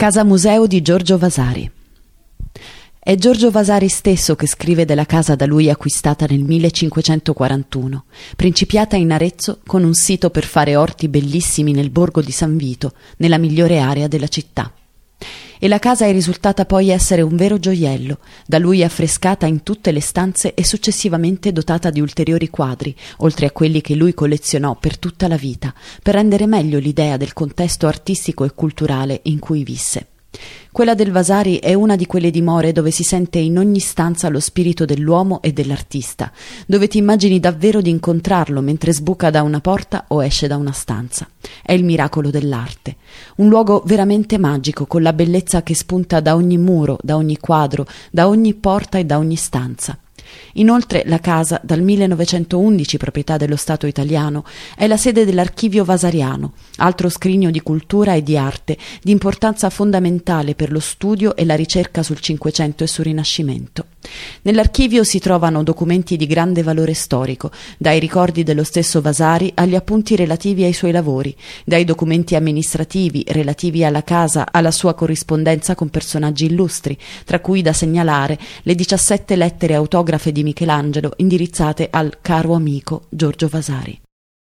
Casa Museo di Giorgio Vasari. È Giorgio Vasari stesso che scrive della casa da lui acquistata nel 1541, principiata in Arezzo con un sito per fare orti bellissimi nel borgo di San Vito, nella migliore area della città e la casa è risultata poi essere un vero gioiello, da lui affrescata in tutte le stanze e successivamente dotata di ulteriori quadri, oltre a quelli che lui collezionò per tutta la vita, per rendere meglio l'idea del contesto artistico e culturale in cui visse. Quella del Vasari è una di quelle dimore dove si sente in ogni stanza lo spirito dell'uomo e dell'artista, dove ti immagini davvero di incontrarlo mentre sbuca da una porta o esce da una stanza. È il miracolo dell'arte. Un luogo veramente magico, con la bellezza che spunta da ogni muro, da ogni quadro, da ogni porta e da ogni stanza. Inoltre la casa, dal 1911 proprietà dello Stato italiano, è la sede dell'Archivio Vasariano, altro scrigno di cultura e di arte di importanza fondamentale per lo studio e la ricerca sul Cinquecento e sul Rinascimento. Nell'archivio si trovano documenti di grande valore storico, dai ricordi dello stesso Vasari agli appunti relativi ai suoi lavori, dai documenti amministrativi relativi alla casa alla sua corrispondenza con personaggi illustri, tra cui da segnalare le 17 lettere autografe di Michelangelo indirizzate al caro amico Giorgio Vasari.